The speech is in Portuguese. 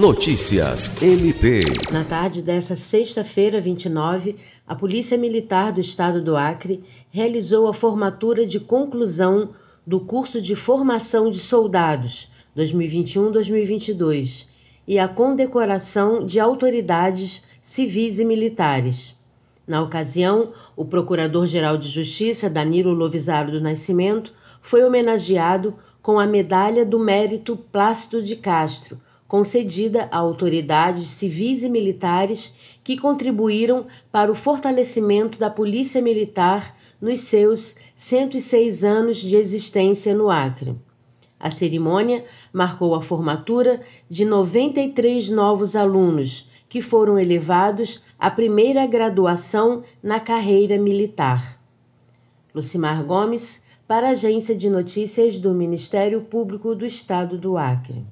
Notícias MP. Na tarde dessa sexta-feira, 29, a Polícia Militar do Estado do Acre realizou a formatura de conclusão do curso de formação de soldados 2021-2022 e a condecoração de autoridades civis e militares. Na ocasião, o Procurador-Geral de Justiça, Danilo Lovisaro do Nascimento, foi homenageado com a Medalha do Mérito Plácido de Castro, concedida a autoridades civis e militares que contribuíram para o fortalecimento da Polícia Militar nos seus 106 anos de existência no Acre. A cerimônia marcou a formatura de 93 novos alunos que foram elevados à primeira graduação na carreira militar. Lucimar Gomes, para a Agência de Notícias do Ministério Público do Estado do Acre.